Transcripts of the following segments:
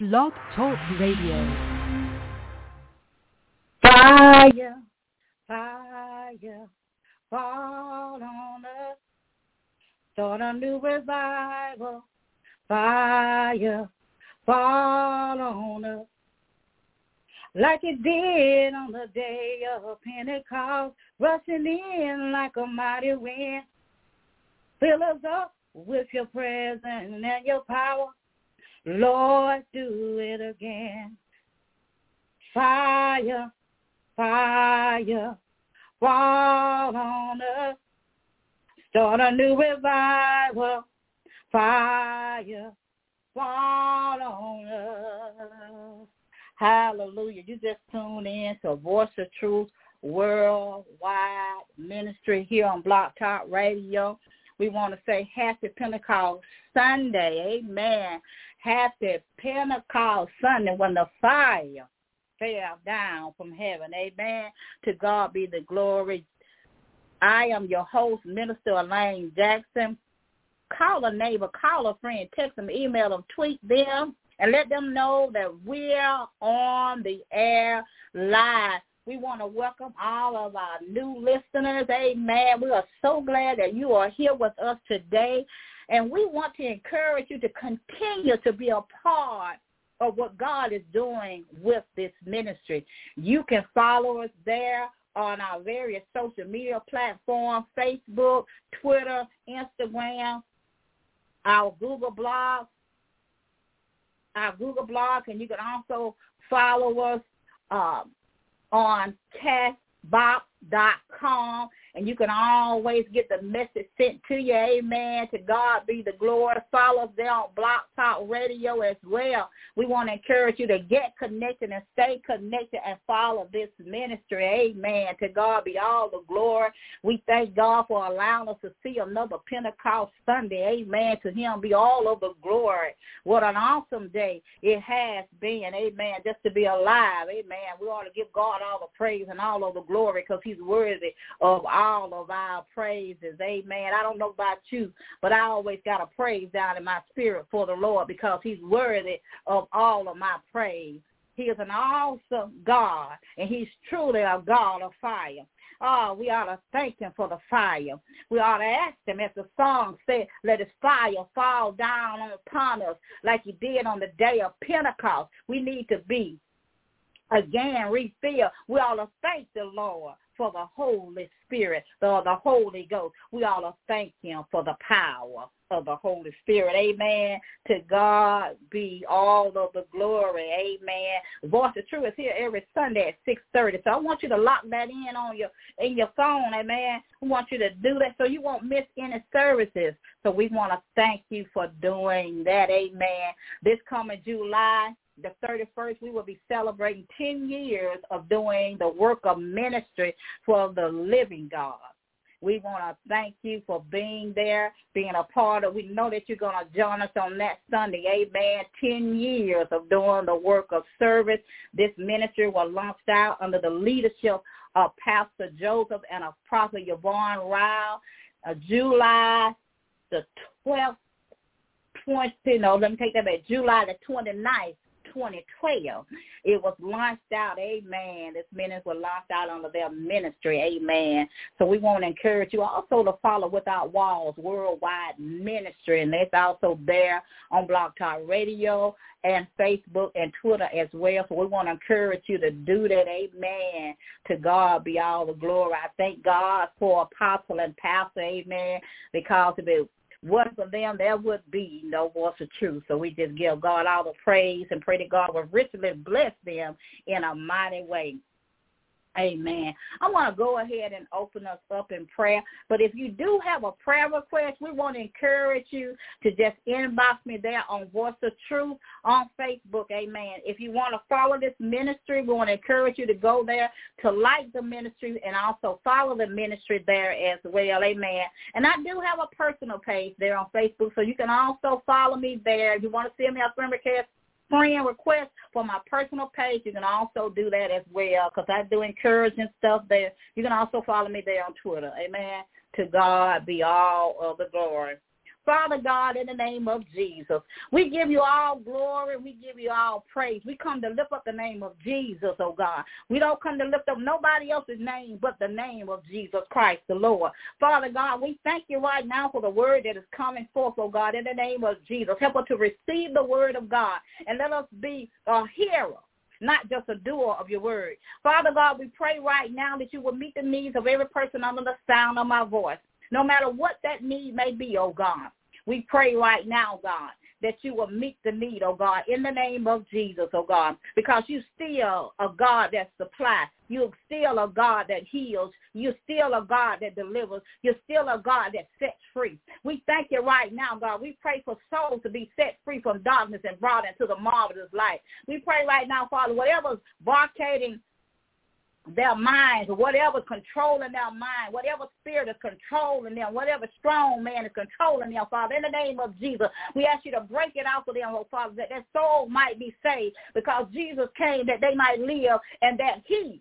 Blog Talk Radio. Fire, fire, fall on us. Start a new revival. Fire, fall on us. Like it did on the day of Pentecost, rushing in like a mighty wind. Fill us up with your presence and your power. Lord, do it again. Fire, fire, fall on us. Start a new revival. Fire, fall on us. Hallelujah. You just tune in to Voice of Truth Worldwide Ministry here on Blog Talk Radio. We want to say happy Pentecost Sunday. Amen. Happy Pentecost Sunday when the fire fell down from heaven. Amen. To God be the glory. I am your host, Minister Elaine Jackson. Call a neighbor, call a friend, text them, email them, tweet them, and let them know that we're on the air live. We want to welcome all of our new listeners. Amen. We are so glad that you are here with us today. And we want to encourage you to continue to be a part of what God is doing with this ministry. You can follow us there on our various social media platforms, Facebook, Twitter, Instagram, our Google blog, our Google blog, and you can also follow us um, on castbox.com and you can always get the message sent to you. Amen. To God be the glory. Follow us there on Blog Talk Radio as well. We want to encourage you to get connected and stay connected and follow this ministry. Amen. To God be all the glory. We thank God for allowing us to see another Pentecost Sunday. Amen. To him be all of the glory. What an awesome day it has been. Amen. Just to be alive. Amen. We ought to give God all the praise and all of the glory because he's worthy of all of our praises. Amen. I don't know about you, but I always got a praise down in my spirit for the Lord because he's worthy of all of my praise. He is an awesome God, and he's truly a God of fire. Oh, we ought to thank him for the fire. We ought to ask him, as the song said, let his fire fall down upon us like he did on the day of Pentecost. We need to be again refilled. We ought to thank the Lord for the Holy Spirit, the, the Holy Ghost. We ought to thank him for the power of the Holy Spirit. Amen. To God be all of the glory. Amen. Voice of Truth is here every Sunday at six thirty. So I want you to lock that in on your in your phone. Amen. We want you to do that so you won't miss any services. So we want to thank you for doing that. Amen. This coming July the 31st, we will be celebrating 10 years of doing the work of ministry for the living God. We want to thank you for being there, being a part of. We know that you're going to join us on that Sunday. Amen. Ten years of doing the work of service. This ministry was launched out under the leadership of Pastor Joseph and of Prophet Yvonne Ryle. Uh, July the 12th, 20, no, let me take that back. July the 29th, 2012. It was launched out, amen. This ministry was launched out under their ministry, amen. So we want to encourage you also to follow Without Walls Worldwide Ministry, and that's also there on Blog Talk Radio and Facebook and Twitter as well. So we want to encourage you to do that, amen. To God be all the glory. I thank God for apostle and pastor, amen, because of it wasn't for them, there would be no voice of truth. So we just give God all the praise and pray that God will richly bless them in a mighty way. Amen. I want to go ahead and open us up in prayer. But if you do have a prayer request, we want to encourage you to just inbox me there on Voice of Truth on Facebook. Amen. If you want to follow this ministry, we want to encourage you to go there to like the ministry and also follow the ministry there as well. Amen. And I do have a personal page there on Facebook, so you can also follow me there. If you want to see me on friend request, friend request for my personal page, you can also do that as well because I do encouraging stuff there. You can also follow me there on Twitter. Amen. To God be all of the glory. Father God, in the name of Jesus, we give you all glory. We give you all praise. We come to lift up the name of Jesus, oh God. We don't come to lift up nobody else's name but the name of Jesus Christ, the Lord. Father God, we thank you right now for the word that is coming forth, oh God, in the name of Jesus. Help us to receive the word of God and let us be a hearer not just a doer of your word. Father God, we pray right now that you will meet the needs of every person under the sound of my voice, no matter what that need may be, oh God. We pray right now, God, that you will meet the need, oh God, in the name of Jesus, oh God, because you still a God that supplies. You're still a God that heals. You're still a God that delivers. You're still a God that sets free. We thank you right now, God. We pray for souls to be set free from darkness and brought into the marvelous light. We pray right now, Father, whatever's barcading their minds whatever's controlling their mind, whatever spirit is controlling them, whatever strong man is controlling them, Father, in the name of Jesus, we ask you to break it out of them, oh Father, that their soul might be saved because Jesus came that they might live and that he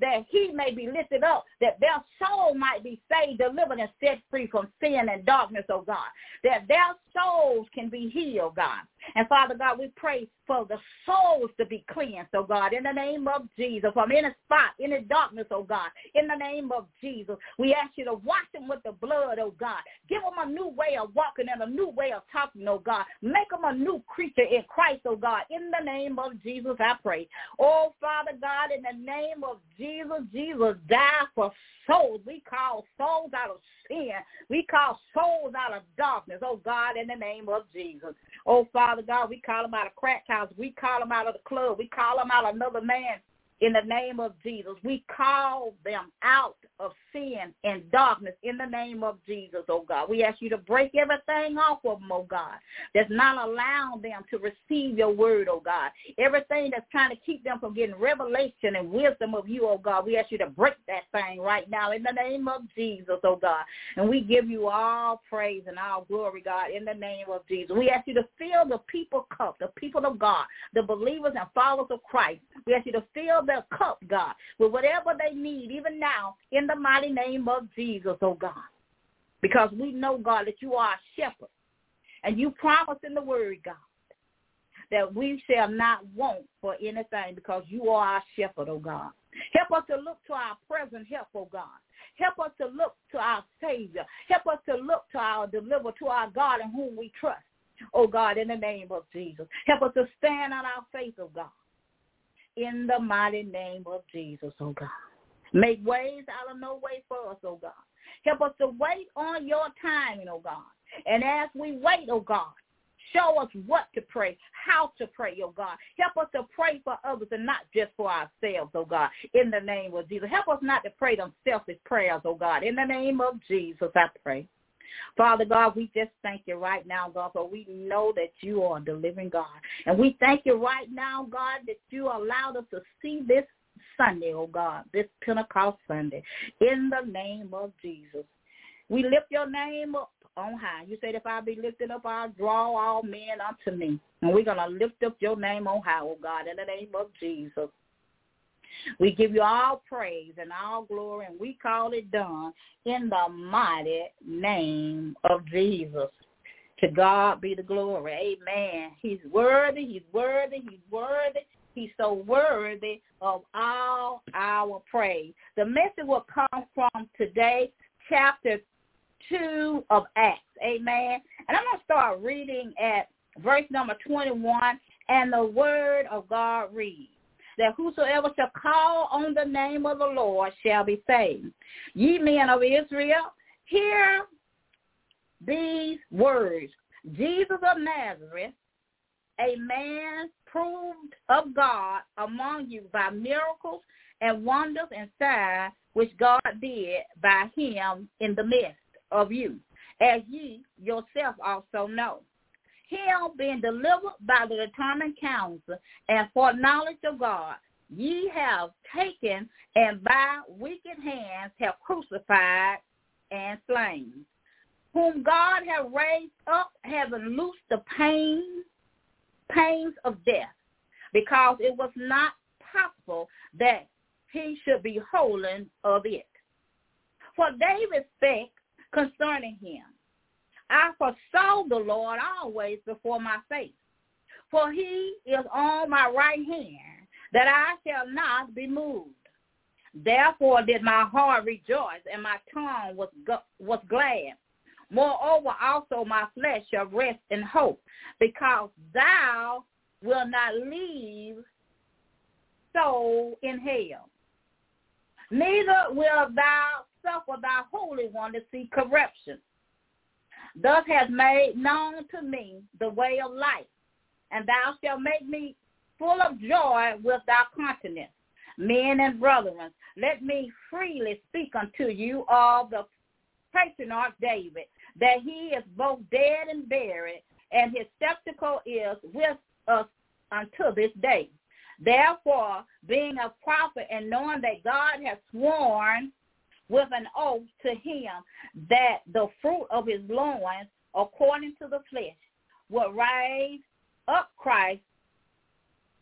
that he may be lifted up, that their soul might be saved, delivered, and set free from sin and darkness, oh God. That their souls can be healed, God. And Father God, we pray for the souls to be cleansed, oh God, in the name of Jesus, from any spot, any darkness, oh God, in the name of Jesus. We ask you to wash them with the blood, oh God. Give them a new way of walking and a new way of talking, oh God. Make them a new creature in Christ, oh God. In the name of Jesus, I pray. Oh, Father God, in the name of Jesus, Jesus died for souls. We call souls out of sin. We call souls out of darkness, oh God, in the name of Jesus. Oh, Father God, we call them out of crack house. We call them out of the club. We call them out of another man in the name of Jesus. We call them out of sin and darkness in the name of Jesus, oh God. We ask you to break everything off of them, oh God, that's not allowing them to receive your word, oh God. Everything that's trying to keep them from getting revelation and wisdom of you, oh God, we ask you to break that thing right now in the name of Jesus, oh God. And we give you all praise and all glory, God, in the name of Jesus. We ask you to fill the people cup, the people of God, the believers and followers of Christ. We ask you to fill their cup, God, with whatever they need, even now, in the mighty name of Jesus, oh God. Because we know, God, that you are a shepherd. And you promise in the word, God, that we shall not want for anything because you are our shepherd, oh God. Help us to look to our present help, oh God. Help us to look to our Savior. Help us to look to our deliverer, to our God in whom we trust, oh God, in the name of Jesus. Help us to stand on our faith, oh God, in the mighty name of Jesus, oh God. Make ways out of no way for us, oh God. Help us to wait on your timing, oh God. And as we wait, oh God, show us what to pray, how to pray, oh God. Help us to pray for others and not just for ourselves, oh God, in the name of Jesus. Help us not to pray them selfish prayers, oh God. In the name of Jesus, I pray. Father God, we just thank you right now, God, for we know that you are the living God. And we thank you right now, God, that you allowed us to see this Sunday, oh God, this Pentecost Sunday, in the name of Jesus. We lift your name up on high. You said if I be lifted up, I'll draw all men unto me. And we're going to lift up your name on high, oh God, in the name of Jesus. We give you all praise and all glory, and we call it done in the mighty name of Jesus. To God be the glory. Amen. He's worthy. He's worthy. He's worthy. So worthy of all our praise. The message will come from today, chapter 2 of Acts. Amen. And I'm going to start reading at verse number 21. And the word of God reads, that whosoever shall call on the name of the Lord shall be saved. Ye men of Israel, hear these words. Jesus of Nazareth, a man proved of God among you by miracles and wonders and signs which God did by him in the midst of you, as ye yourself also know. Him being delivered by the determined counsel and foreknowledge of God, ye have taken and by wicked hands have crucified and slain, whom God hath raised up, having loosed the pain pains of death, because it was not possible that he should be holding of it. For David spake concerning him, I foresaw the Lord always before my face. For he is on my right hand, that I shall not be moved. Therefore did my heart rejoice, and my tongue was was glad. Moreover, also my flesh shall rest in hope, because thou wilt not leave soul in hell. Neither will thou suffer thy Holy One to see corruption. Thus hast made known to me the way of life, and thou shalt make me full of joy with thy countenance. Men and brethren, let me freely speak unto you of the patriarch David, that he is both dead and buried, and his sepulchre is with us until this day. Therefore, being a prophet and knowing that God has sworn with an oath to him that the fruit of his loins, according to the flesh, will raise up Christ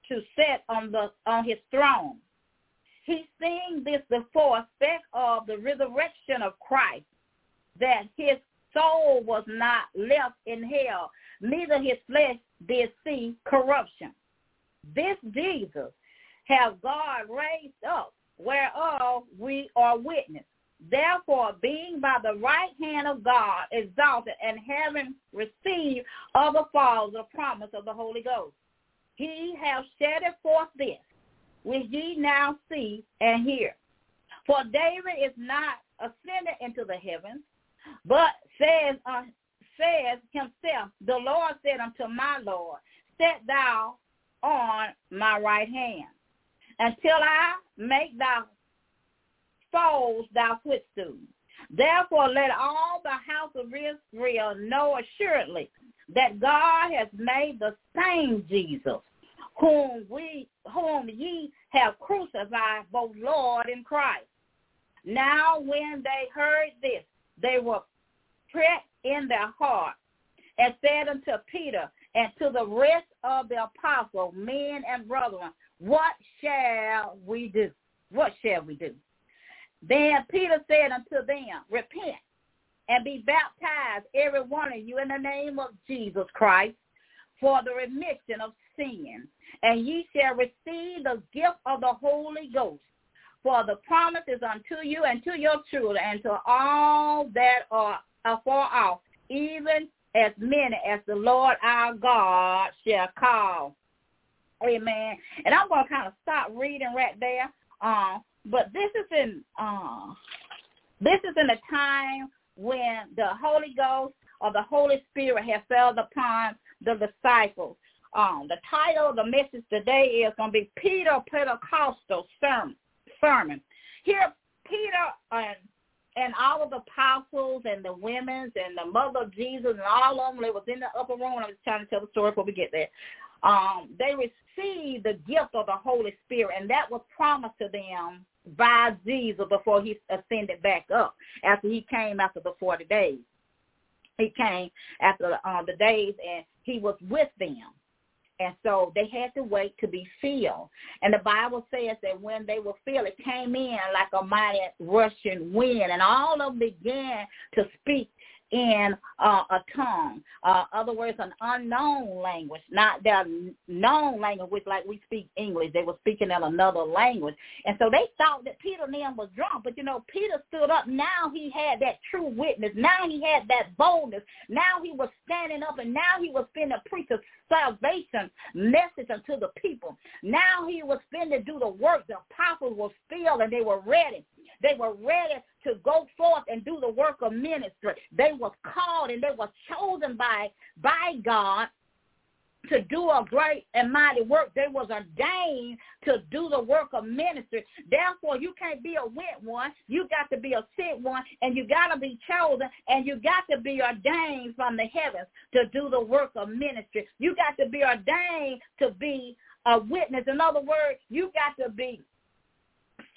to sit on the on his throne. He seeing this before spec of the resurrection of Christ, that his soul was not left in hell, neither his flesh did see corruption. This Jesus have God raised up, whereof we are witness. Therefore, being by the right hand of God exalted and having received of the Father the promise of the Holy Ghost, he has shed forth this, which ye now see and hear. For David is not ascended into the heavens, but says uh, says himself, the Lord said unto my Lord, Set thou on my right hand, until I make thy foes thy footstool. Therefore let all the house of Israel know assuredly that God has made the same Jesus, whom we whom ye have crucified, both Lord and Christ. Now when they heard this, they were pricked in their heart and said unto Peter and to the rest of the apostles, men and brethren, what shall we do? What shall we do? Then Peter said unto them, Repent and be baptized, every one of you, in the name of Jesus Christ, for the remission of sin, and ye shall receive the gift of the Holy Ghost. For the promise is unto you and to your children and to all that are afar off, even as many as the Lord our God shall call. Amen. And I'm going to kind of stop reading right there. Um, but this is in uh, this is in a time when the Holy Ghost or the Holy Spirit has fell upon the disciples. Um, the title of the message today is going to be Peter Pentecostal sermon. Sermon. Here, Peter and and all of the apostles and the women's and the mother of Jesus and all of them, they was in the upper room. I'm just trying to tell the story before we get there. Um, they received the gift of the Holy Spirit, and that was promised to them by Jesus before he ascended back up after he came after the 40 days. He came after um, the days and he was with them. And so they had to wait to be filled. And the Bible says that when they were filled, it came in like a mighty rushing wind. And all of them began to speak in uh, a tongue. Uh, other words, an unknown language, not their known language, like we speak English. They were speaking in another language. And so they thought that Peter and was drunk. But, you know, Peter stood up. Now he had that true witness. Now he had that boldness. Now he was standing up and now he was finna preach a salvation message unto the people. Now he was finna do the work. The apostles were filled and they were ready. They were ready to go forth and do the work of ministry. They were called and they were chosen by by God to do a great and mighty work. They was ordained to do the work of ministry. Therefore, you can't be a went one. You got to be a sick one, and you got to be chosen, and you got to be ordained from the heavens to do the work of ministry. You got to be ordained to be a witness. In other words, you got to be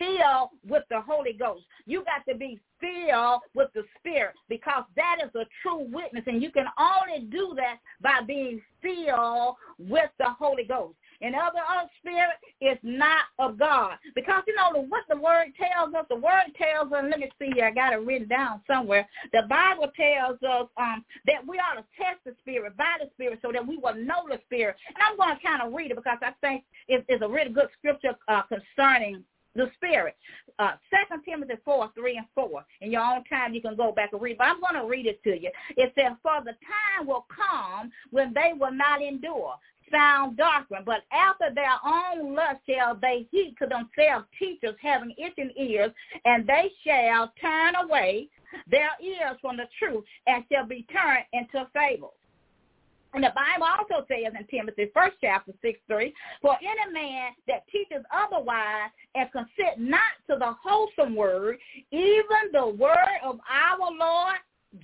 filled with the Holy Ghost. You got to be filled with the Spirit because that is a true witness. And you can only do that by being filled with the Holy Ghost. and other other spirit is not of God. Because you know what the word tells us. The word tells us. Let me see here. I got it written down somewhere. The Bible tells us um, that we ought to test the spirit by the spirit so that we will know the spirit. And I'm going to kind of read it because I think it's, it's a really good scripture uh, concerning the spirit. Uh, 2 Timothy 4, 3 and 4. In your own time, you can go back and read, but I'm going to read it to you. It says, for the time will come when they will not endure sound doctrine, but after their own lust shall they heap to themselves teachers having itching ears, and they shall turn away their ears from the truth and shall be turned into fables. And the Bible also says in Timothy, first chapter 6, 3, For any man that teaches otherwise and consent not to the wholesome word, even the word of our Lord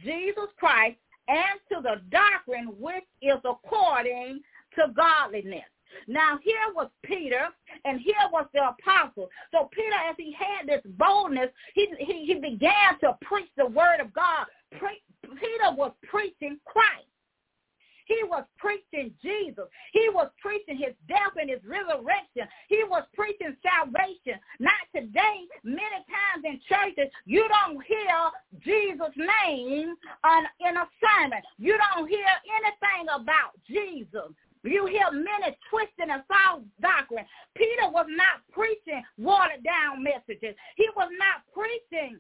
Jesus Christ, and to the doctrine which is according to godliness. Now here was Peter, and here was the apostle. So Peter, as he had this boldness, he he, he began to preach the word of God. Pre- Peter was preaching Christ. He was preaching Jesus. He was preaching his death and his resurrection. He was preaching salvation. Not today, many times in churches, you don't hear Jesus' name on, in a sermon. You don't hear anything about Jesus. You hear many twisting and false doctrine. Peter was not preaching watered down messages. He was not preaching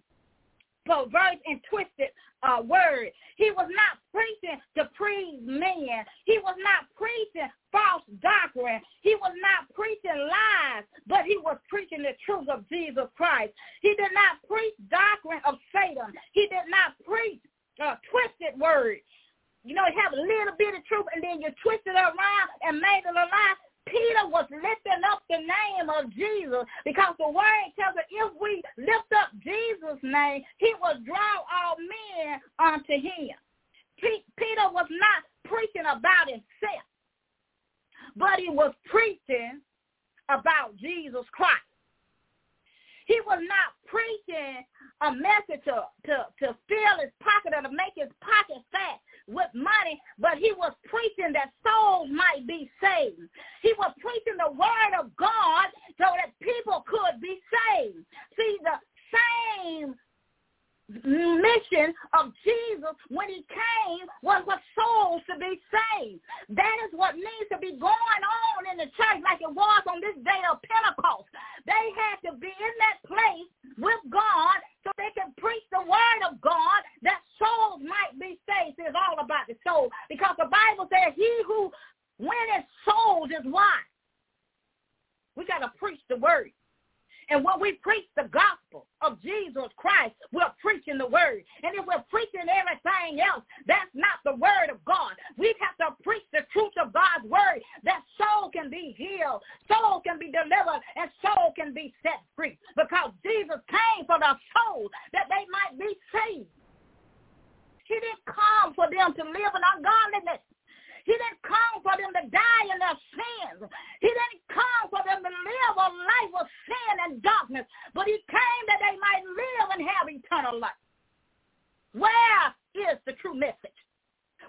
perverse and twisted uh, word. He was not preaching to please men. He was not preaching false doctrine. He was not preaching lies, but he was preaching the truth of Jesus Christ. He did not preach doctrine of Satan. He did not preach a twisted word. You know, you have a little bit of truth and then you twist it around and made it a lie. Peter was lifting up the name of Jesus because the word tells us if we lift up Jesus' name, he will draw all men unto him. Peter was not preaching about himself, but he was preaching about Jesus Christ. He was not preaching a message to, to, to fill his pocket or to make his pocket fat with money, but he was preaching that souls might be saved. He was preaching the word of God so that people could be saved. See, the same mission of Jesus when he came was for souls to be saved. That is what needs to be going on in the church like it was on this day of Pentecost. They had to be in that place with God so they can preach the word of God that souls might be saved. It's all about the soul because the Bible says he who winneth souls is wise. We got to preach the word. And when we preach the gospel of Jesus Christ, we're preaching the word. And if we're preaching everything else, that's not the word of God. We have to preach the truth of God's word that soul can be healed, soul can be delivered, and soul can be set free. Because Jesus came for the soul that they might be saved. He didn't come for them to live in ungodliness. He didn't come for them to die in their sins. He didn't come for them to live a life of sin and darkness, but he came that they might live and have eternal life. Where is the true message?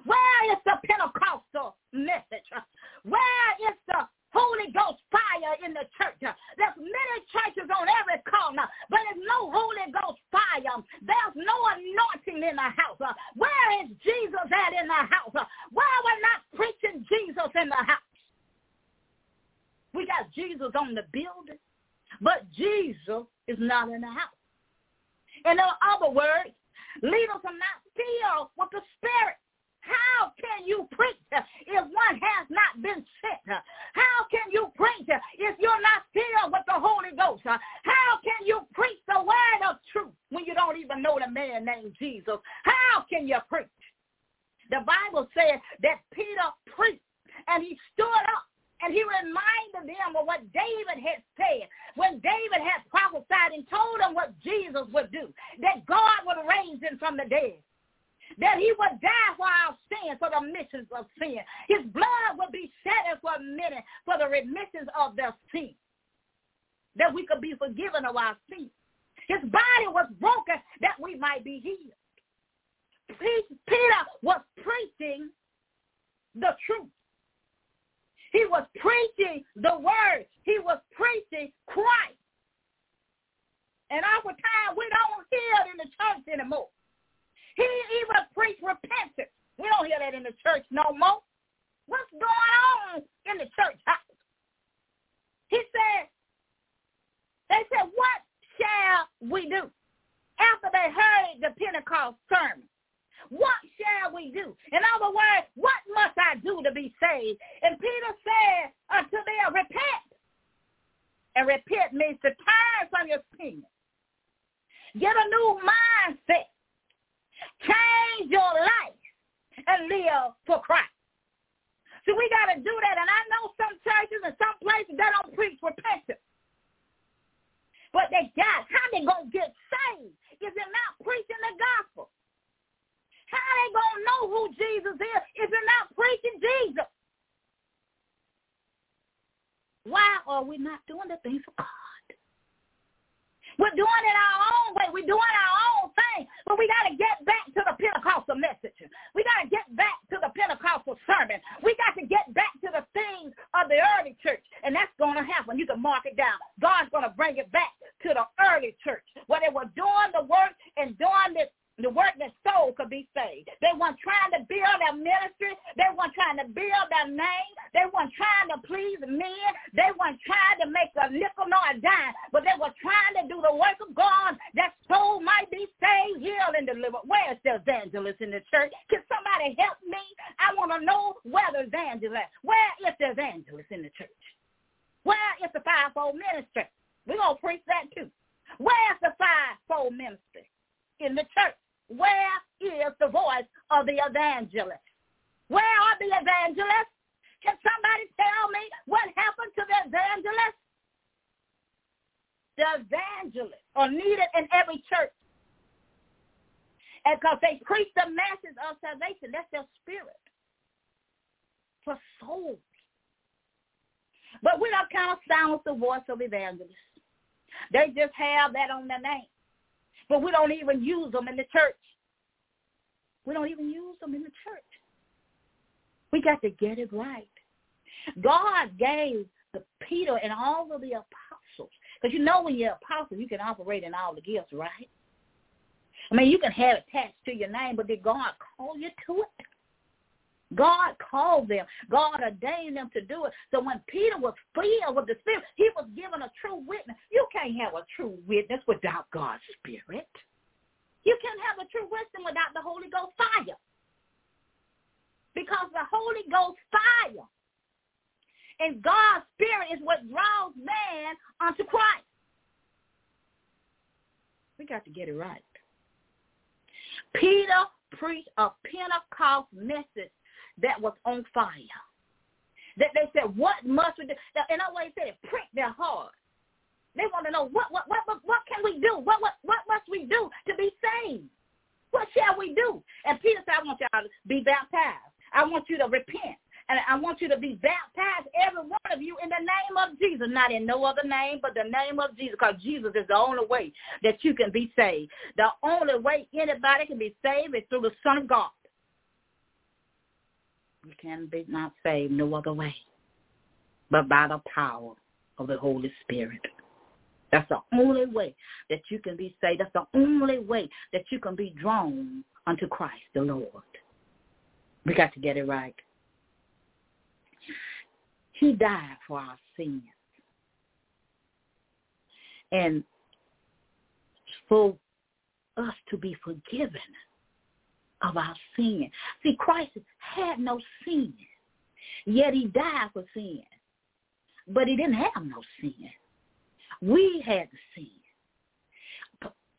Where is the Pentecostal message? Where is the Holy Ghost fire in the church. There's many churches on every corner, but there's no Holy Ghost fire. There's no anointing in the house. Where is Jesus at in the house? Why we're not preaching Jesus in the house? We got Jesus on the building, but Jesus is not in the house. In other words, leaders are not filled with the Spirit. How can you preach if one has not been sent? How can you preach if you're not filled with the Holy Ghost? How can you preach the word of truth when you don't even know the man named Jesus? How can you preach? The Bible says that Peter preached and he stood up and he reminded them of what David had said when David had prophesied and told them what Jesus would do, that God would raise him from the dead that he would die for our sins, for the remissions of sin. His blood would be shed for many for the remissions of their sin, that we could be forgiven of our sins. His body was broken that we might be healed. Peter was preaching the truth. He was preaching the word. He was preaching Christ. And our time, we don't hear it in the church anymore. He even preached repentance. We don't hear that in the church no more. What's going on in the church house? He said, they said, what shall we do? After they heard the Pentecost sermon, what shall we do? In other words, what must I do to be saved? And Peter said unto them, repent. And repent means to turn from your sin. Get a new mindset. Change your life and live for Christ. So we got to do that. And I know some churches and some places they don't preach repentance. But they got how they gonna get saved if they're not preaching the gospel? How they gonna know who Jesus is if they're not preaching Jesus? Why are we not doing the things of God? We're doing it our own way. We're doing our own thing. But we got to get back to the Pentecostal message. We got to get back to the Pentecostal sermon. We got to get back to the things of the early church. And that's going to happen. You can mark it down. God's going to bring it back to the early church where they were doing the work and doing this the work that soul could be saved. They weren't trying to build their ministry. They weren't trying to build their name. They weren't trying to please men. They weren't trying to make a nickel nor a dime, but they were trying to do the work of God that soul might be saved, healed, and delivered. Where's the evangelist in the church? Can somebody help me? I want to know where the evangelist. Where is the evangelist in the church? Where is the fivefold ministry? We're going to preach that too. Where's the fivefold ministry in the church? Where is the voice of the evangelist? Where are the evangelists? Can somebody tell me what happened to the evangelist? The evangelists are needed in every church. Because they preach the message of salvation, that's their spirit for souls. But we don't kind of silence the voice of evangelists. They just have that on their name but we don't even use them in the church. We don't even use them in the church. We got to get it right. God gave the Peter and all of the apostles, because you know when you're apostle, you can operate in all the gifts, right? I mean, you can have it attached to your name, but did God call you to it? God called them. God ordained them to do it. So when Peter was filled with the Spirit, he was given a true witness. You can't have a true witness without God's Spirit. You can't have a true witness without the Holy Ghost fire. Because the Holy Ghost fire and God's Spirit is what draws man unto Christ. We got to get it right. Peter preached a Pentecost message that was on fire. That they said, what must we do? And I always said, prick their heart. They want to know what what what what, what can we do? What what what must we do to be saved? What shall we do? And Peter said, I want y'all to be baptized. I want you to repent. And I want you to be baptized, every one of you, in the name of Jesus. Not in no other name, but the name of Jesus, because Jesus is the only way that you can be saved. The only way anybody can be saved is through the Son of God. You can be not saved no other way but by the power of the Holy Spirit. That's the only way that you can be saved. That's the only way that you can be drawn unto Christ the Lord. We got to get it right. He died for our sins. And for us to be forgiven of our sin. See, Christ had no sin, yet he died for sin. But he didn't have no sin. We had the sin.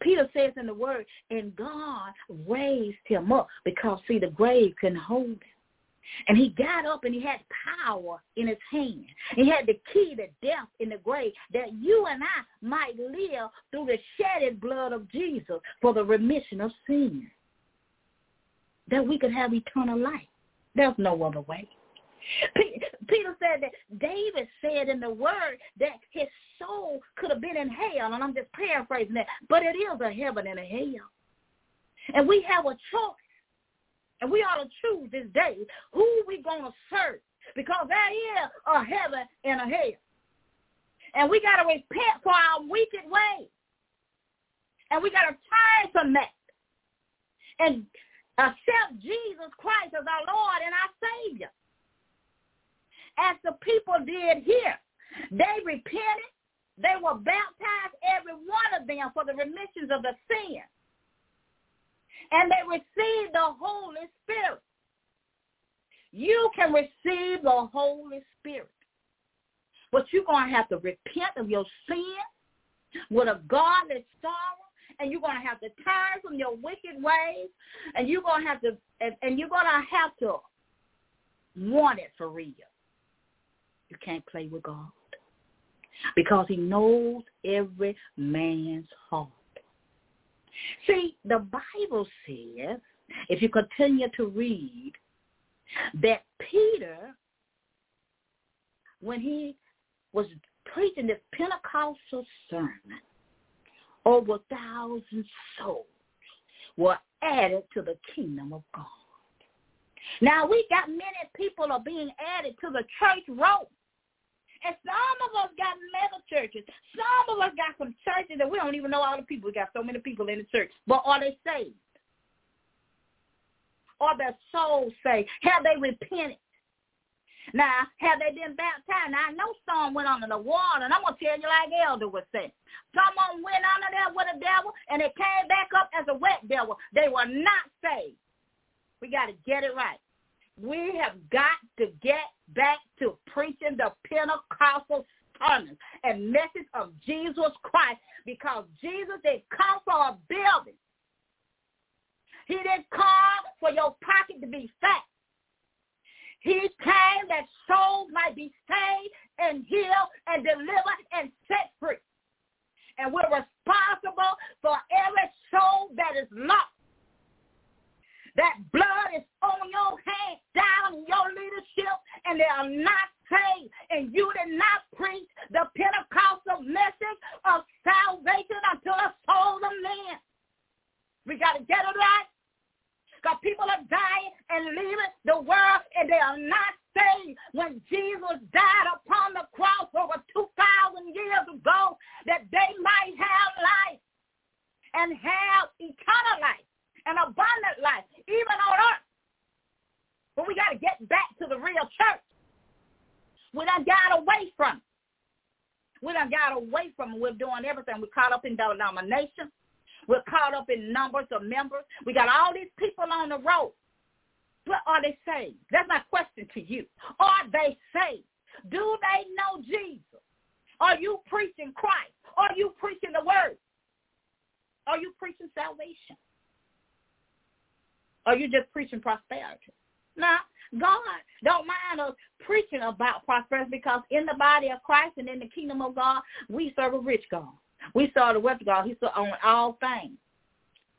Peter says in the word, and God raised him up because, see, the grave couldn't hold him. And he got up and he had power in his hand. He had the key to death in the grave that you and I might live through the shedded blood of Jesus for the remission of sins that we could have eternal life. There's no other way. Peter said that David said in the word that his soul could have been in hell, and I'm just paraphrasing that, but it is a heaven and a hell. And we have a choice, and we ought to choose this day who we going to serve. because there is a heaven and a hell. And we got to repent for our wicked ways. And we got to turn from that and accept Jesus Christ as our Lord and our Savior. As the people did here, they repented. They were baptized, every one of them, for the remissions of the sin. And they received the Holy Spirit. You can receive the Holy Spirit. But you're going to have to repent of your sin with a godly sorrow and you're going to have to turn from your wicked ways, and you're going to have to, and, and you're going to have to want it for real. You can't play with God because he knows every man's heart. See, the Bible says, if you continue to read, that Peter, when he was preaching this Pentecostal sermon, over a thousand souls were added to the kingdom of God. Now we got many people are being added to the church road. And some of us got mega churches. Some of us got some churches that we don't even know all the people. We got so many people in the church. But are they saved? Are their souls saved? Have they repented? Now, have they been baptized? Now, I know some went under the water, and I'm going to tell you like Elder was saying. Some of them went under there with a devil, and they came back up as a wet devil. They were not saved. We got to get it right. We have got to get back to preaching the Pentecostal sermon and message of Jesus Christ because Jesus didn't come for a building. He didn't come for your pocket to be fat. He came that souls might be saved and healed and delivered and set free. And we're responsible for every soul that is lost. That blood is on your hands, down in your leadership, and they are not saved. And you did not preach the Pentecostal message of salvation until a soul them in. We got to get it right. Because people are dying and leaving the world and they are not saved. When Jesus died upon the cross over 2,000 years ago, that they might have life and have eternal life and abundant life, even on earth. But we got to get back to the real church. We done got away from it. We done got away from it. We're doing everything. We're caught up in denomination. We're caught up in numbers of members. We got all these people on the road. What are they saved? That's my question to you. Are they saved? Do they know Jesus? Are you preaching Christ? Are you preaching the word? Are you preaching salvation? Are you just preaching prosperity? Now, God don't mind us preaching about prosperity because in the body of Christ and in the kingdom of God, we serve a rich God. We saw the word of God. He saw on all things.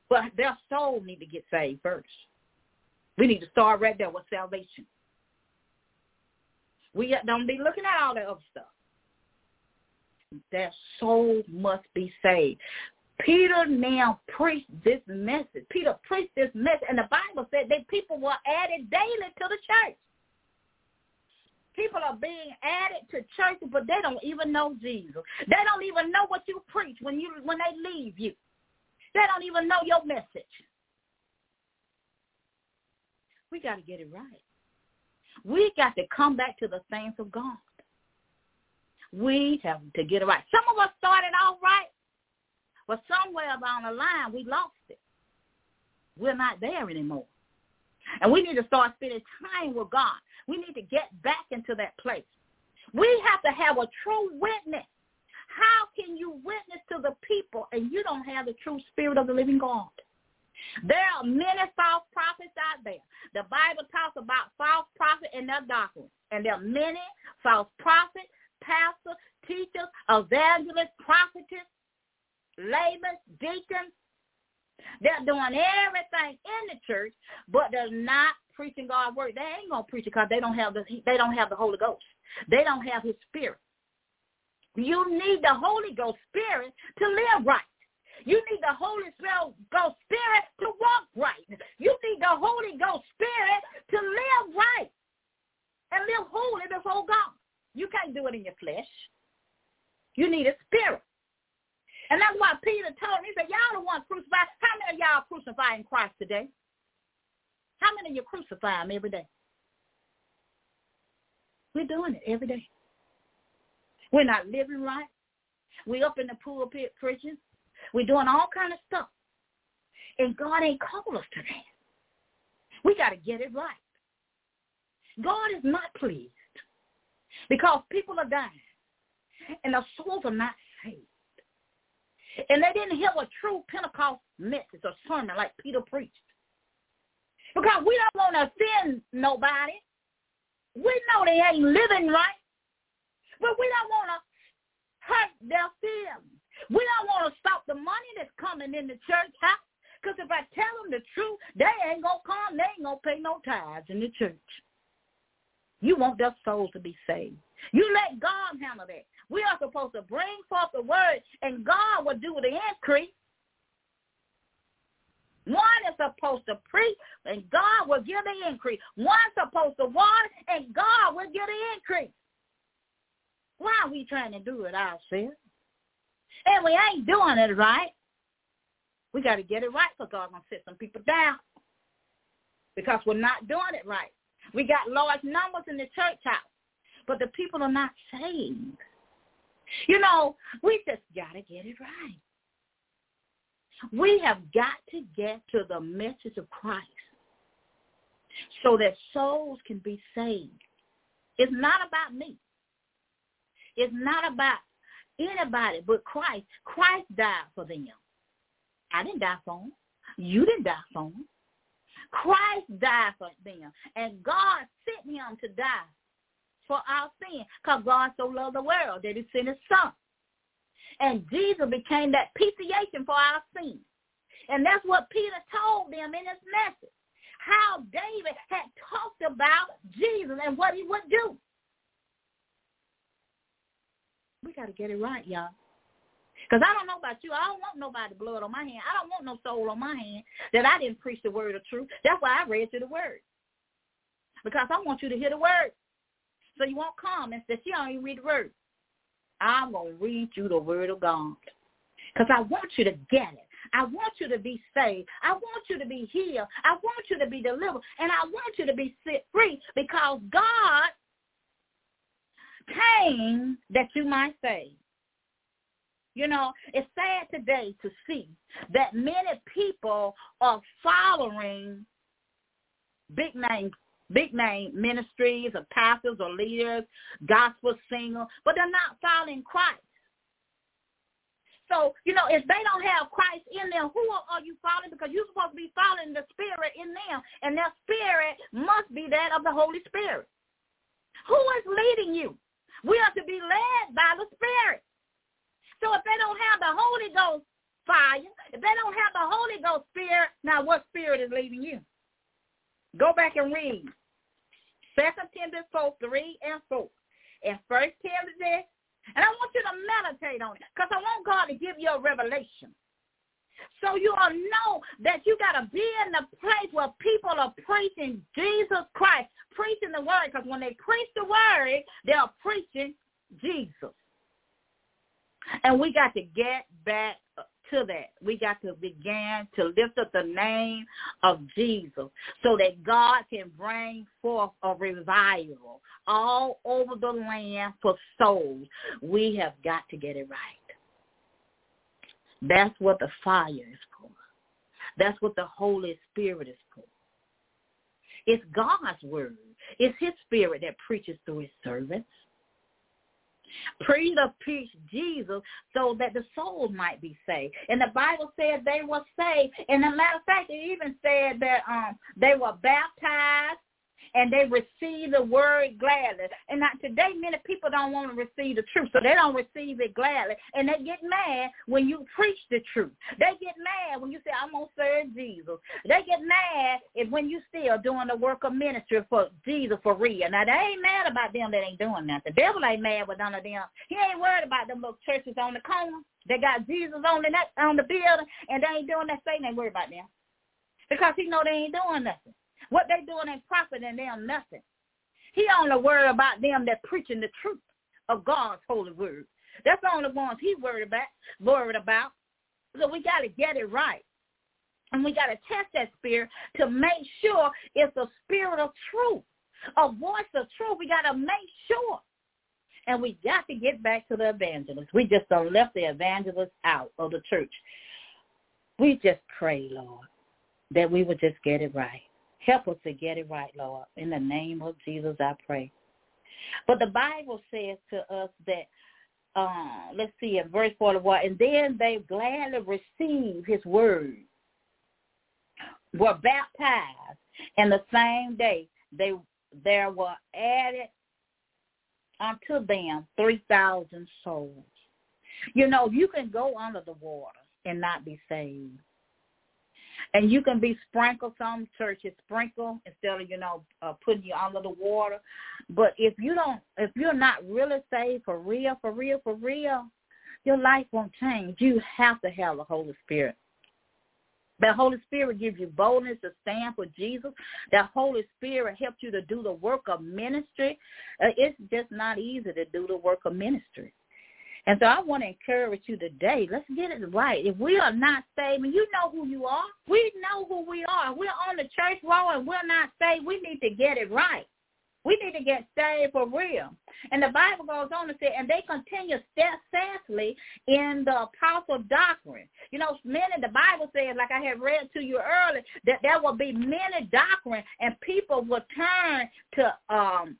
But their soul need to get saved first. We need to start right there with salvation. We don't be looking at all that other stuff. Their soul must be saved. Peter now preached this message. Peter preached this message, and the Bible said that people were added daily to the church. People are being added to churches, but they don't even know Jesus. They don't even know what you preach when you when they leave you. They don't even know your message. We got to get it right. We got to come back to the things of God. We have to get it right. Some of us started off right, but somewhere along the line we lost it. We're not there anymore. And we need to start spending time with God. We need to get back into that place. We have to have a true witness. How can you witness to the people and you don't have the true spirit of the living God? There are many false prophets out there. The Bible talks about false prophets and their doctrine. And there are many false prophets, pastors, teachers, evangelists, prophetess, laymen, deacons, they're doing everything in the church, but they're not preaching God's word. They ain't gonna preach it because they don't have the they don't have the Holy Ghost. They don't have His Spirit. You need the Holy Ghost Spirit to live right. You need the Holy Ghost Spirit to walk right. You need the Holy Ghost Spirit to live right. and live holy before God. You can't do it in your flesh. You need a spirit. And that's why Peter told me, he said, y'all the one crucified. How many of y'all crucifying Christ today? How many of you crucify him every day? We're doing it every day. We're not living right. We're up in the pulpit preaching. We're doing all kind of stuff. And God ain't called us to that. We got to get it right. God is not pleased because people are dying and the souls are not saved. And they didn't hear a true Pentecost message or sermon like Peter preached. Because we don't want to offend nobody. We know they ain't living right. But we don't want to hurt their feelings. We don't want to stop the money that's coming in the church house. Because if I tell them the truth, they ain't going to come. They ain't going to pay no tithes in the church. You want their souls to be saved. You let God handle that. We are supposed to bring forth the word, and God will do the increase. One is supposed to preach, and God will give the increase. One's supposed to water, and God will give the increase. Why are we trying to do it ourselves? And we ain't doing it right. We got to get it right God's going to sit some people down because we're not doing it right. We got large numbers in the church house, but the people are not saved. You know, we just got to get it right. We have got to get to the message of Christ so that souls can be saved. It's not about me. It's not about anybody but Christ. Christ died for them. I didn't die for them. You didn't die for them. Christ died for them. And God sent him to die for our sin because God so loved the world that he sent his son. And Jesus became that propitiation for our sin. And that's what Peter told them in his message. How David had talked about Jesus and what he would do. We got to get it right, y'all. Because I don't know about you. I don't want nobody blood on my hand. I don't want no soul on my hand that I didn't preach the word of truth. That's why I read you the word. Because I want you to hear the word. So you won't come and say, she don't even read the word. I'm going to read you the word of God. Because I want you to get it. I want you to be saved. I want you to be healed. I want you to be delivered. And I want you to be set free because God came that you might save. You know, it's sad today to see that many people are following big name big name ministries or pastors or leaders, gospel singers, but they're not following Christ. So, you know, if they don't have Christ in them, who are you following? Because you're supposed to be following the Spirit in them, and their spirit must be that of the Holy Spirit. Who is leading you? We are to be led by the Spirit. So if they don't have the Holy Ghost fire, if they don't have the Holy Ghost spirit, now what spirit is leading you? Go back and read. Second Timothy 4, 3 and 4. And First Timothy, and I want you to meditate on it because I want God to give you a revelation. So you all know that you got to be in the place where people are preaching Jesus Christ, preaching the word. Because when they preach the word, they are preaching Jesus. And we got to get back to that. We got to begin to lift up the name of Jesus so that God can bring forth a revival all over the land for souls. We have got to get it right. That's what the fire is for. That's what the Holy Spirit is for. It's God's word. It's his spirit that preaches through his servants. Peter preached Jesus so that the soul might be saved. And the Bible said they were saved. And a matter of fact, it even said that um, they were baptized and they receive the word gladly. And not today, many people don't want to receive the truth, so they don't receive it gladly. And they get mad when you preach the truth. They get mad when you say, I'm going to serve Jesus. They get mad if when you still doing the work of ministry for Jesus for real. Now, they ain't mad about them that ain't doing nothing. The devil ain't mad with none of them. He ain't worried about them little churches on the corner. They got Jesus on the on the building, and they ain't doing that. Satan ain't worried about them because he know they ain't doing nothing. What they doing ain't profiting them nothing. He only worried about them that preaching the truth of God's holy word. That's the only ones he worried about. Worried about. So we got to get it right. And we got to test that spirit to make sure it's a spirit of truth, a voice of truth. We got to make sure. And we got to get back to the evangelists. We just don't left the evangelists out of the church. We just pray, Lord, that we would just get it right. Help us to get it right, Lord. In the name of Jesus, I pray. But the Bible says to us that, uh, let's see, in verse 41, and then they gladly received his word, were baptized, and the same day they there were added unto them 3,000 souls. You know, you can go under the water and not be saved. And you can be sprinkled. Some churches sprinkle instead of you know uh, putting you under the water. But if you don't, if you're not really saved for real, for real, for real, your life won't change. You have to have the Holy Spirit. The Holy Spirit gives you boldness to stand for Jesus. The Holy Spirit helps you to do the work of ministry. Uh, it's just not easy to do the work of ministry. And so I want to encourage you today. Let's get it right. If we are not saved, you know who you are, we know who we are. We're on the church wall and we're not saved. We need to get it right. We need to get saved for real. And the Bible goes on to say, and they continue steadfastly in the apostle doctrine. You know, many, the Bible says, like I had read to you earlier, that there will be many doctrine and people will turn to um,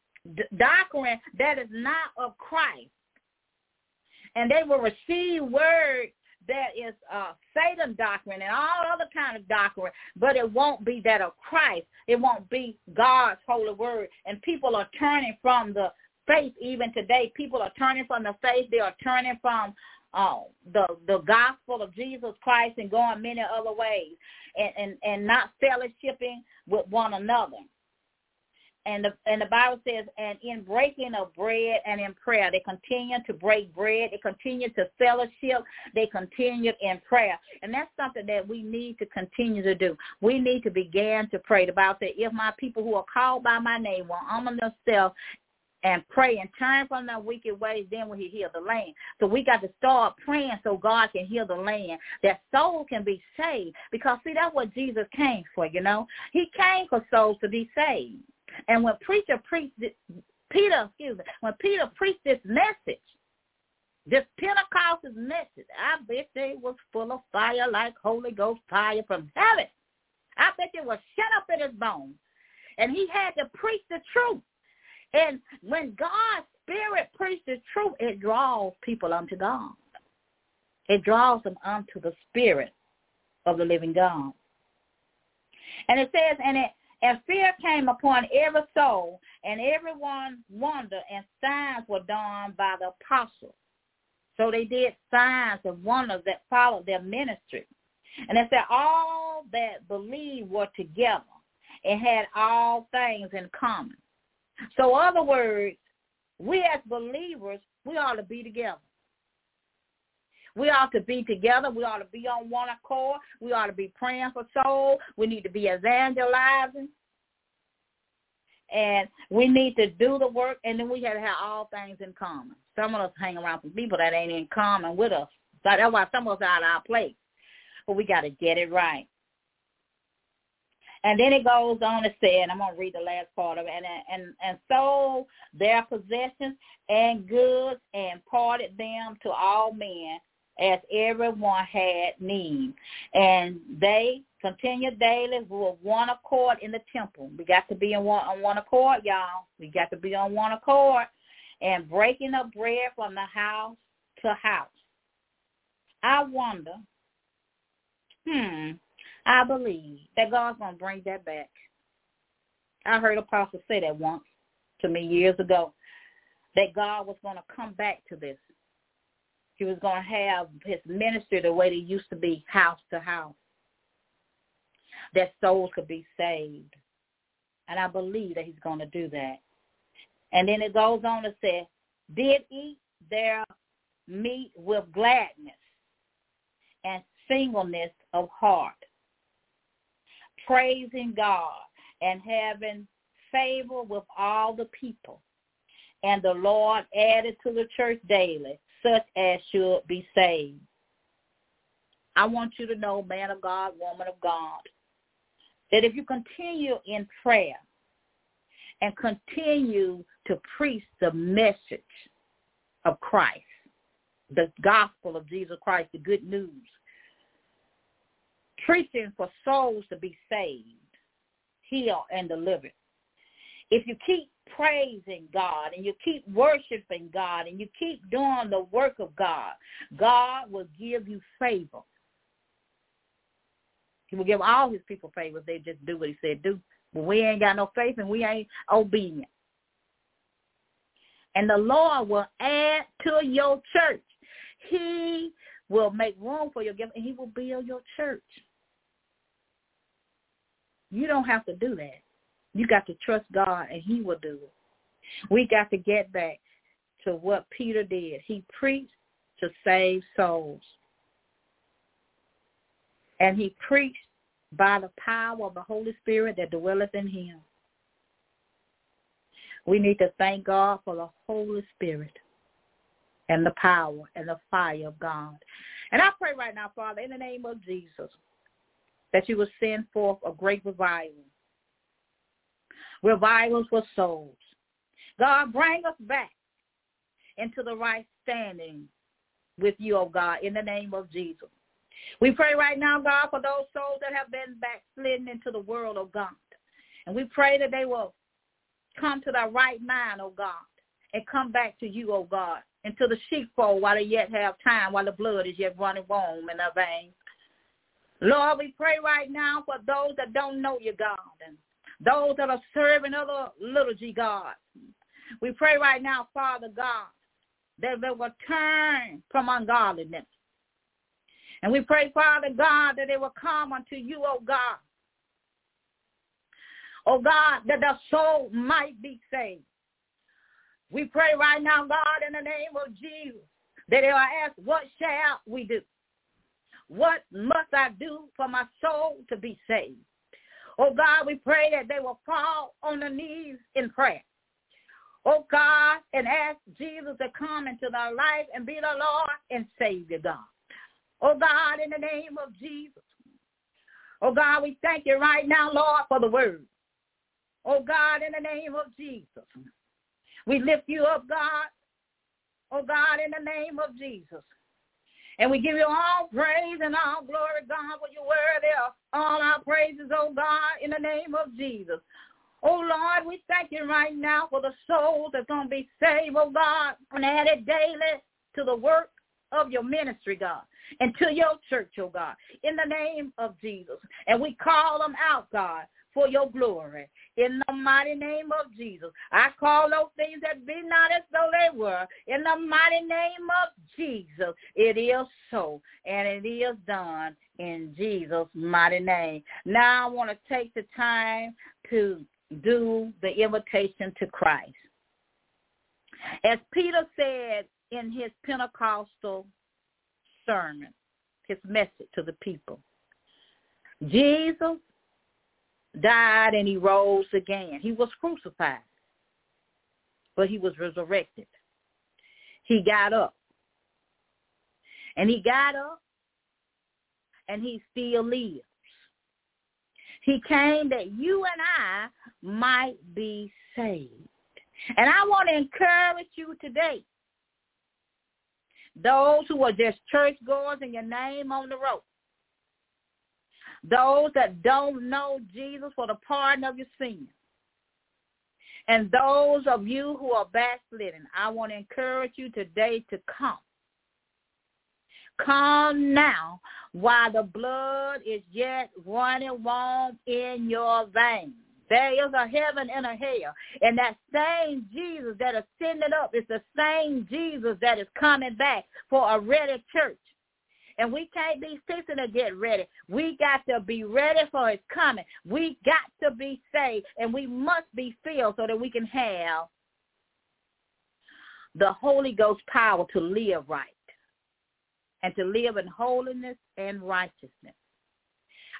doctrine that is not of Christ and they will receive word that is uh, Satan doctrine and all other kind of doctrine, but it won't be that of Christ. It won't be God's holy word. And people are turning from the faith even today. People are turning from the faith. They are turning from uh, the the gospel of Jesus Christ and going many other ways and, and, and not fellowshipping with one another and the and the Bible says, and in breaking of bread and in prayer, they continue to break bread, they continue to fellowship, they continue in prayer, and that's something that we need to continue to do. We need to begin to pray. The Bible says, if my people who are called by my name will humble themselves and pray and turn from their wicked ways, then will he heal the land. So we got to start praying so God can heal the land, that souls can be saved. Because see, that's what Jesus came for, you know. He came for souls to be saved. And when preacher preached, Peter, excuse me, when Peter preached this message, this Pentecostal message, I bet they was full of fire like Holy Ghost fire from heaven. I bet it was shut up in his bones. And he had to preach the truth. And when God's Spirit preaches the truth, it draws people unto God. It draws them unto the Spirit of the living God. And it says, and it and fear came upon every soul, and everyone wondered, and signs were done by the apostles. So they did signs and wonders that followed their ministry. And it said all that believed were together and had all things in common. So other words, we as believers, we ought to be together. We ought to be together. We ought to be on one accord. We ought to be praying for souls. We need to be evangelizing. And we need to do the work, and then we have to have all things in common. Some of us hang around with people that ain't in common with us. So that's why some of us are out of our place. But we got to get it right. And then it goes on to say, and I'm going to read the last part of it, and, and, and sold their possessions and goods and parted them to all men as everyone had need. And they continued daily with one accord in the temple. We got to be in one, on one accord, y'all. We got to be on one accord and breaking up bread from the house to house. I wonder, hmm, I believe that God's going to bring that back. I heard Apostle say that once to me years ago, that God was going to come back to this. He was going to have his ministry the way they used to be, house to house, that souls could be saved. And I believe that he's going to do that. And then it goes on to say, did eat their meat with gladness and singleness of heart, praising God and having favor with all the people. And the Lord added to the church daily such as should be saved. I want you to know, man of God, woman of God, that if you continue in prayer and continue to preach the message of Christ, the gospel of Jesus Christ, the good news, preaching for souls to be saved, healed, and delivered. If you keep praising God and you keep worshiping God and you keep doing the work of God, God will give you favor. He will give all his people favor if they just do what he said do. But we ain't got no faith and we ain't obedient. And the Lord will add to your church. He will make room for your gift and he will build your church. You don't have to do that. You got to trust God and he will do it. We got to get back to what Peter did. He preached to save souls. And he preached by the power of the Holy Spirit that dwelleth in him. We need to thank God for the Holy Spirit and the power and the fire of God. And I pray right now, Father, in the name of Jesus, that you will send forth a great revival. Revivals for souls. God, bring us back into the right standing with you, oh God, in the name of Jesus. We pray right now, God, for those souls that have been backslidden into the world, oh God. And we pray that they will come to their right mind, oh God, and come back to you, oh God, into the sheepfold while they yet have time, while the blood is yet running warm in their veins. Lord, we pray right now for those that don't know you, God, and those that are serving other g gods. We pray right now, Father God, that they will turn from ungodliness. And we pray, Father God, that they will come unto you, oh God. Oh God, that their soul might be saved. We pray right now, God, in the name of Jesus, that they will ask, what shall we do? What must I do for my soul to be saved? Oh God, we pray that they will fall on their knees in prayer. Oh God, and ask Jesus to come into their life and be the Lord and Savior, God. Oh God, in the name of Jesus. Oh God, we thank you right now, Lord, for the word. Oh God, in the name of Jesus. We lift you up, God. Oh God, in the name of Jesus. And we give you all praise and all glory, God, for your word there. All our praises, oh God, in the name of Jesus. Oh Lord, we thank you right now for the souls that's going to be saved, oh God, and added daily to the work of your ministry, God, and to your church, oh God, in the name of Jesus. And we call them out, God, for your glory. In the mighty name of Jesus. I call those things that be not as though they were. In the mighty name of Jesus. It is so. And it is done in Jesus' mighty name. Now I want to take the time to do the invitation to Christ. As Peter said in his Pentecostal sermon, his message to the people, Jesus died and he rose again. He was crucified, but he was resurrected. He got up. And he got up and he still lives. He came that you and I might be saved. And I want to encourage you today. Those who are just churchgoers and your name on the road. Those that don't know Jesus for the pardon of your sins. And those of you who are backsliding, I want to encourage you today to come. Come now while the blood is yet running warm in your veins. There is a heaven and a hell. And that same Jesus that ascended up is the same Jesus that is coming back for a ready church. And we can't be fixing to get ready. We got to be ready for his coming. We got to be saved. And we must be filled so that we can have the Holy Ghost power to live right and to live in holiness and righteousness.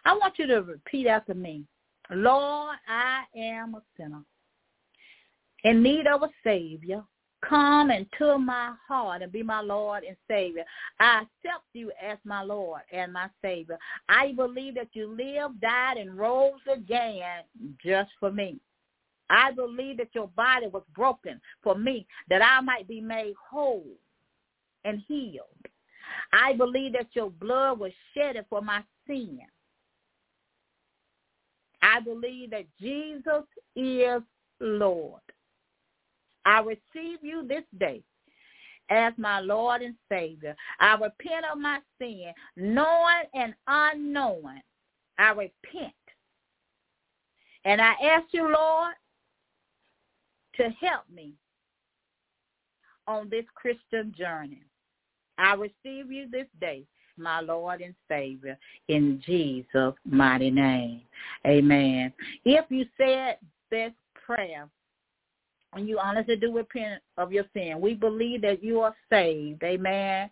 I want you to repeat after me. Lord, I am a sinner. in need of a Savior, come into my heart and be my Lord and Savior. I accept you as my Lord and my Savior. I believe that you lived, died, and rose again just for me. I believe that your body was broken for me, that I might be made whole and healed. I believe that your blood was shedded for my sin. I believe that Jesus is Lord. I receive you this day as my Lord and Savior. I repent of my sin, knowing and unknowing. I repent. And I ask you, Lord, to help me on this Christian journey. I receive you this day, my Lord and Savior, in Jesus' mighty name. Amen. If you said this prayer and you honestly do repent of your sin, we believe that you are saved. Amen.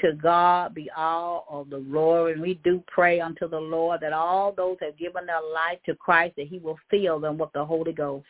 To God be all of the glory. And we do pray unto the Lord that all those have given their life to Christ, that he will fill them with the Holy Ghost.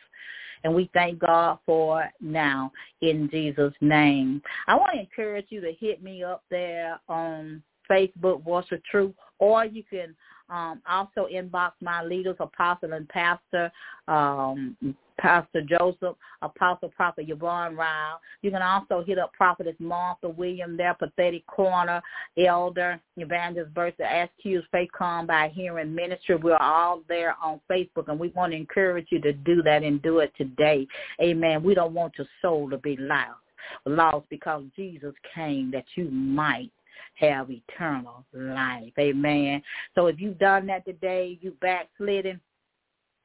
And we thank God for now in Jesus' name. I want to encourage you to hit me up there on Facebook, Voice of Truth, or you can um, also inbox my leaders, apostle and pastor, um, Pastor Joseph, Apostle Prophet Yvonne Ryle. You can also hit up Prophetess Martha William, their Prophetic Corner, Elder, Evangelist Bertha Askew's Faith Come by Hearing Ministry. We're all there on Facebook, and we want to encourage you to do that and do it today. Amen. We don't want your soul to be lost, lost because Jesus came that you might have eternal life. Amen. So if you've done that today, you backslidden,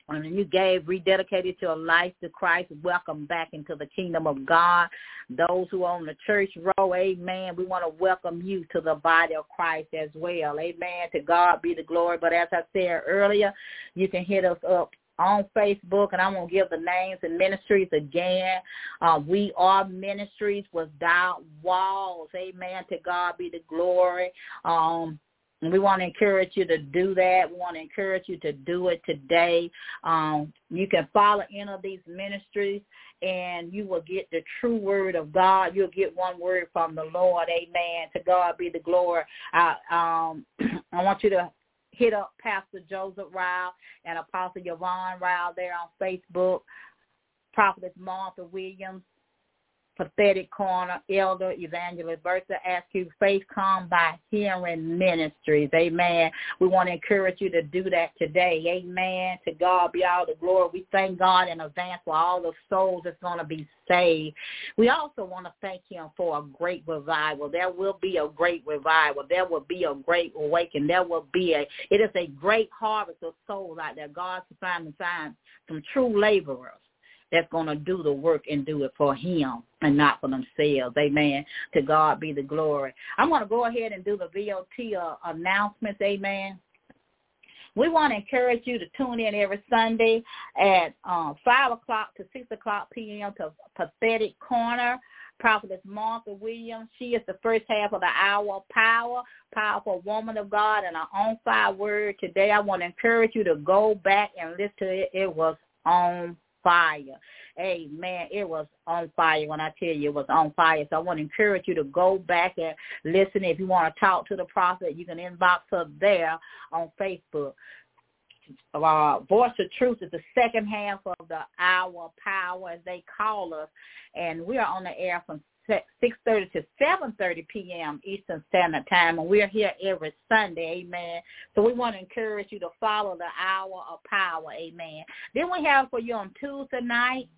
and you gave, rededicated your life to Christ, welcome back into the kingdom of God. Those who are on the church row, amen, we want to welcome you to the body of Christ as well. Amen. To God be the glory. But as I said earlier, you can hit us up on Facebook, and I'm going to give the names and ministries again. Uh, we are ministries without walls. Amen. To God be the glory. Um, and we want to encourage you to do that. We want to encourage you to do it today. Um, you can follow any of these ministries and you will get the true word of God. You'll get one word from the Lord. Amen. To God be the glory. I, um, I want you to hit up Pastor Joseph Ryle and Apostle Yvonne Ryle there on Facebook. Prophetess Martha Williams Prophetic Corner, Elder Evangelist Bertha Askew Faith Come by Hearing Ministries. Amen. We want to encourage you to do that today. Amen. To God be all the glory. We thank God in advance for all the souls that's going to be saved. We also want to thank him for a great revival. There will be a great revival. There will be a great awakening. There will be a, it is a great harvest of souls out there. God's finding find some true laborers that's going to do the work and do it for him and not for themselves. Amen. To God be the glory. I'm going to go ahead and do the VOT uh, announcements. Amen. We want to encourage you to tune in every Sunday at uh, 5 o'clock to 6 o'clock p.m. to Prophetic Corner. Prophetess Martha Williams. She is the first half of the hour of power, powerful woman of God, and an on-fire word. Today I want to encourage you to go back and listen to it. It was on fire. Amen. It was on fire when I tell you it was on fire. So I want to encourage you to go back and listen. If you want to talk to the prophet, you can inbox her there on Facebook. Uh, Voice of Truth is the second half of the hour power, as they call us, and we are on the air from 6.30 to 7.30 p.m. Eastern Standard Time, and we're here every Sunday, amen. So we want to encourage you to follow the hour of power, amen. Then we have for you on Tuesday night,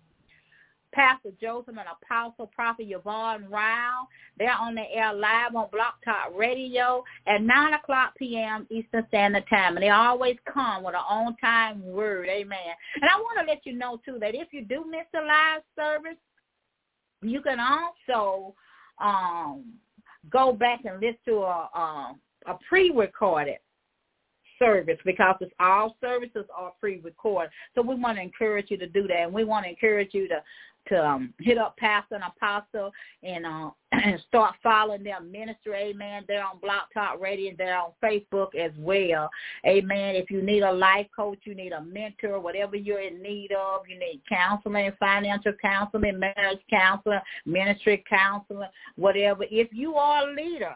Pastor Joseph and Apostle Prophet Yvonne Ryle. They're on the air live on Blog Talk Radio at 9 o'clock p.m. Eastern Standard Time. And they always come with an on-time word. Amen. And I want to let you know, too, that if you do miss the live service, you can also um, go back and listen to a, a, a pre-recorded service because it's all services are pre-recorded. So we want to encourage you to do that, and we want to encourage you to to um, hit up Pastor and Apostle and uh, start following their ministry. Amen. They're on Blog Talk Radio. They're on Facebook as well. Amen. If you need a life coach, you need a mentor, whatever you're in need of, you need counseling, financial counseling, marriage counseling, ministry counseling, whatever. If you are a leader,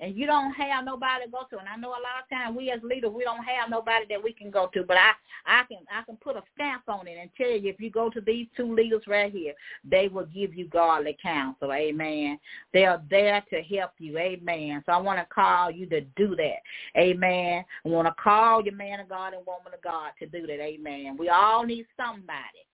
and you don't have nobody to go to. And I know a lot of times we as leaders we don't have nobody that we can go to, but I I can I can put a stamp on it and tell you if you go to these two leaders right here, they will give you godly counsel. Amen. They are there to help you. Amen. So I want to call you to do that. Amen. I want to call your man of God and woman of God to do that. Amen. We all need somebody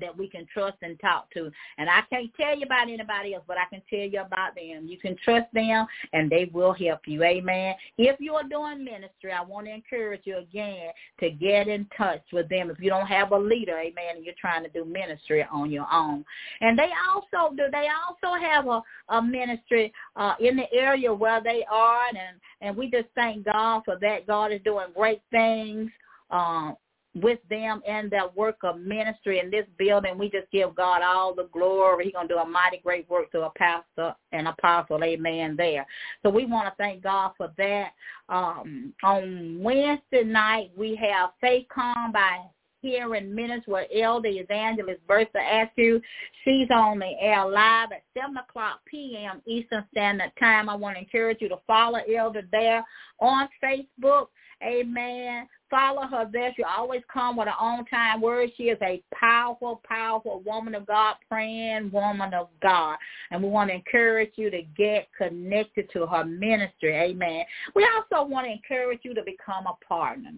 that we can trust and talk to. And I can't tell you about anybody else, but I can tell you about them. You can trust them and they will help you. Amen. If you are doing ministry, I want to encourage you again to get in touch with them. If you don't have a leader, amen, and you're trying to do ministry on your own. And they also do they also have a, a ministry uh, in the area where they are and and we just thank God for that. God is doing great things. Um, with them and their work of ministry in this building. We just give God all the glory. He's going to do a mighty great work through a pastor and apostle, amen, there. So we want to thank God for that. Um, on Wednesday night, we have Faith Come by Hearing Ministries where Elder Evangelist Bertha Askew. She's on the air live at 7 o'clock p.m. Eastern Standard Time. I want to encourage you to follow Elder there on Facebook. Amen. Follow her there. She always come with her own time word. She is a powerful, powerful woman of God, praying woman of God. And we want to encourage you to get connected to her ministry. Amen. We also want to encourage you to become a partner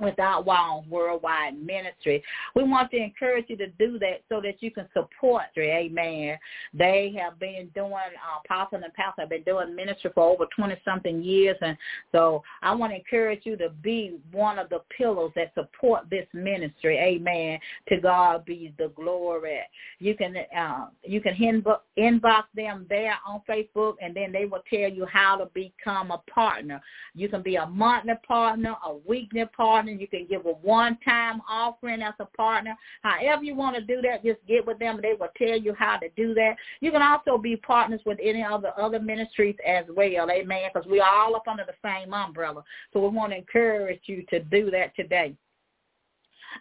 without walls worldwide ministry. We want to encourage you to do that so that you can support it. Amen. They have been doing, uh, Apostle and Pastor have been doing ministry for over 20 something years. And so I want to encourage you to be one of the pillars that support this ministry. Amen. To God be the glory. You can, uh, you can inbox them there on Facebook and then they will tell you how to become a partner. You can be a monthly partner, a weekly partner, You can give a one-time offering as a partner. However you want to do that, just get with them. They will tell you how to do that. You can also be partners with any of the other ministries as well. Amen. Because we are all up under the same umbrella. So we want to encourage you to do that today.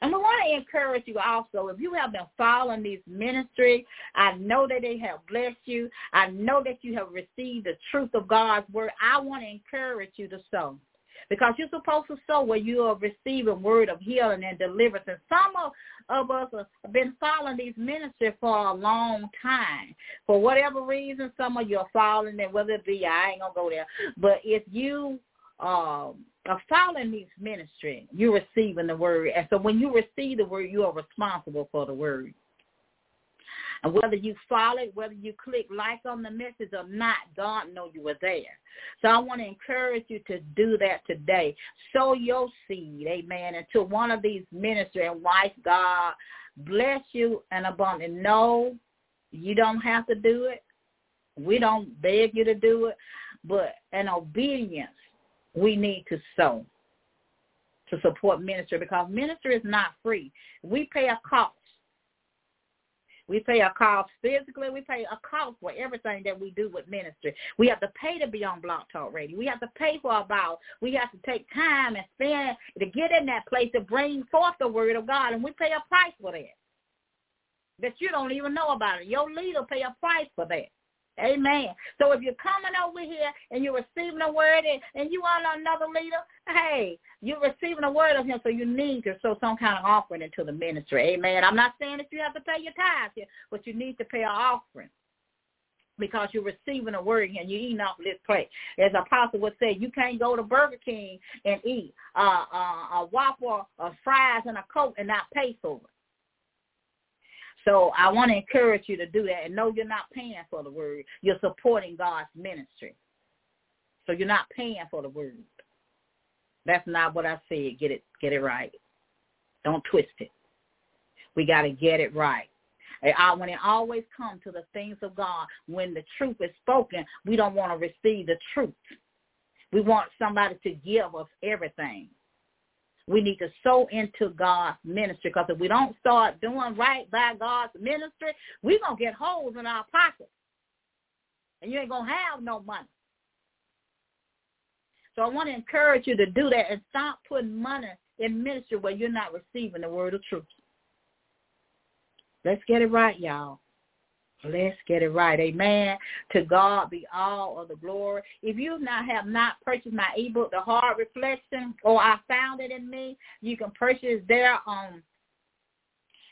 And we want to encourage you also, if you have been following these ministry, I know that they have blessed you. I know that you have received the truth of God's word. I want to encourage you to sow because you're supposed to sow where you are receiving word of healing and deliverance. And some of, of us have been following these ministries for a long time. For whatever reason, some of you are following them, whether it be, I ain't going to go there. But if you um, are following these ministry, you're receiving the word. And so when you receive the word, you are responsible for the word. And whether you follow it, whether you click like on the message or not, God know you were there. So I want to encourage you to do that today. Sow your seed, amen, into one of these ministry and watch God bless you and abundant. No, you don't have to do it. We don't beg you to do it. But in obedience, we need to sow to support ministry because ministry is not free. We pay a cost. We pay a cost physically. We pay a cost for everything that we do with ministry. We have to pay to be on Blog Talk Radio. We have to pay for our vows. We have to take time and spend to get in that place to bring forth the word of God, and we pay a price for that. That you don't even know about it. Your leader pay a price for that. Amen. So if you're coming over here and you're receiving a word and, and you are another leader, hey, you're receiving a word of him, so you need to sow some kind of offering into the ministry. Amen. I'm not saying that you have to pay your tithes here, but you need to pay an offering because you're receiving a word here and you're eating off of this plate. As Apostle would say, you can't go to Burger King and eat uh, uh, a waffle, a fries, and a Coke and not pay for it. So I want to encourage you to do that and know you're not paying for the word. You're supporting God's ministry. So you're not paying for the word. That's not what I said. Get it get it right. Don't twist it. We got to get it right. when it always comes to the things of God, when the truth is spoken, we don't want to receive the truth. We want somebody to give us everything. We need to sow into God's ministry because if we don't start doing right by God's ministry, we're going to get holes in our pockets. And you ain't going to have no money. So I want to encourage you to do that and stop putting money in ministry where you're not receiving the word of truth. Let's get it right, y'all. Let's get it right. Amen. To God be all of the glory. If you not have not purchased my ebook, The Hard Reflection, or I found it in me, you can purchase there on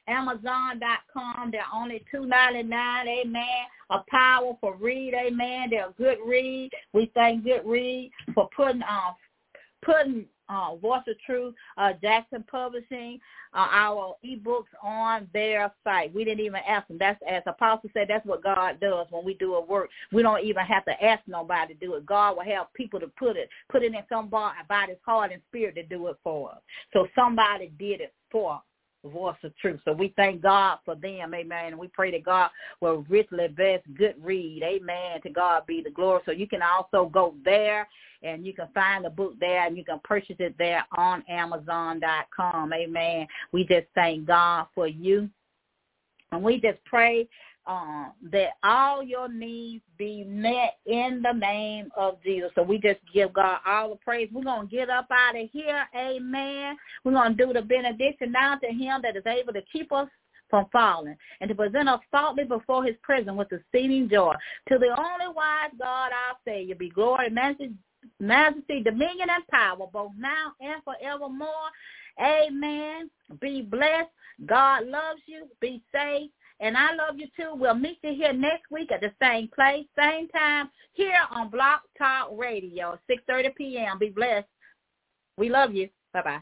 Amazon.com. They're only two ninety nine. Amen. A powerful read. Amen. They're a good read. We thank Good Read for putting uh, putting uh, Voice of Truth, uh, Jackson Publishing, uh, our ebooks on their site. We didn't even ask them. That's as Apostle said. That's what God does when we do a work. We don't even have to ask nobody to do it. God will have people to put it, put it in somebody's heart and spirit to do it for us. So somebody did it for us voice of truth. So we thank God for them, amen. And we pray that God will richly bless good read, amen. To God be the glory. So you can also go there and you can find the book there and you can purchase it there on Amazon.com, amen. We just thank God for you. And we just pray um, that all your needs be met in the name of Jesus. So we just give God all the praise. We're going to get up out of here. Amen. We're going to do the benediction now to him that is able to keep us from falling and to present us faultless before his presence with exceeding joy. To the only wise God, our Savior, be glory, majesty, majesty, dominion, and power, both now and forevermore. Amen. Be blessed. God loves you. Be safe. And I love you too. We'll meet you here next week at the same place, same time, here on Blog Talk Radio, 6.30 p.m. Be blessed. We love you. Bye-bye.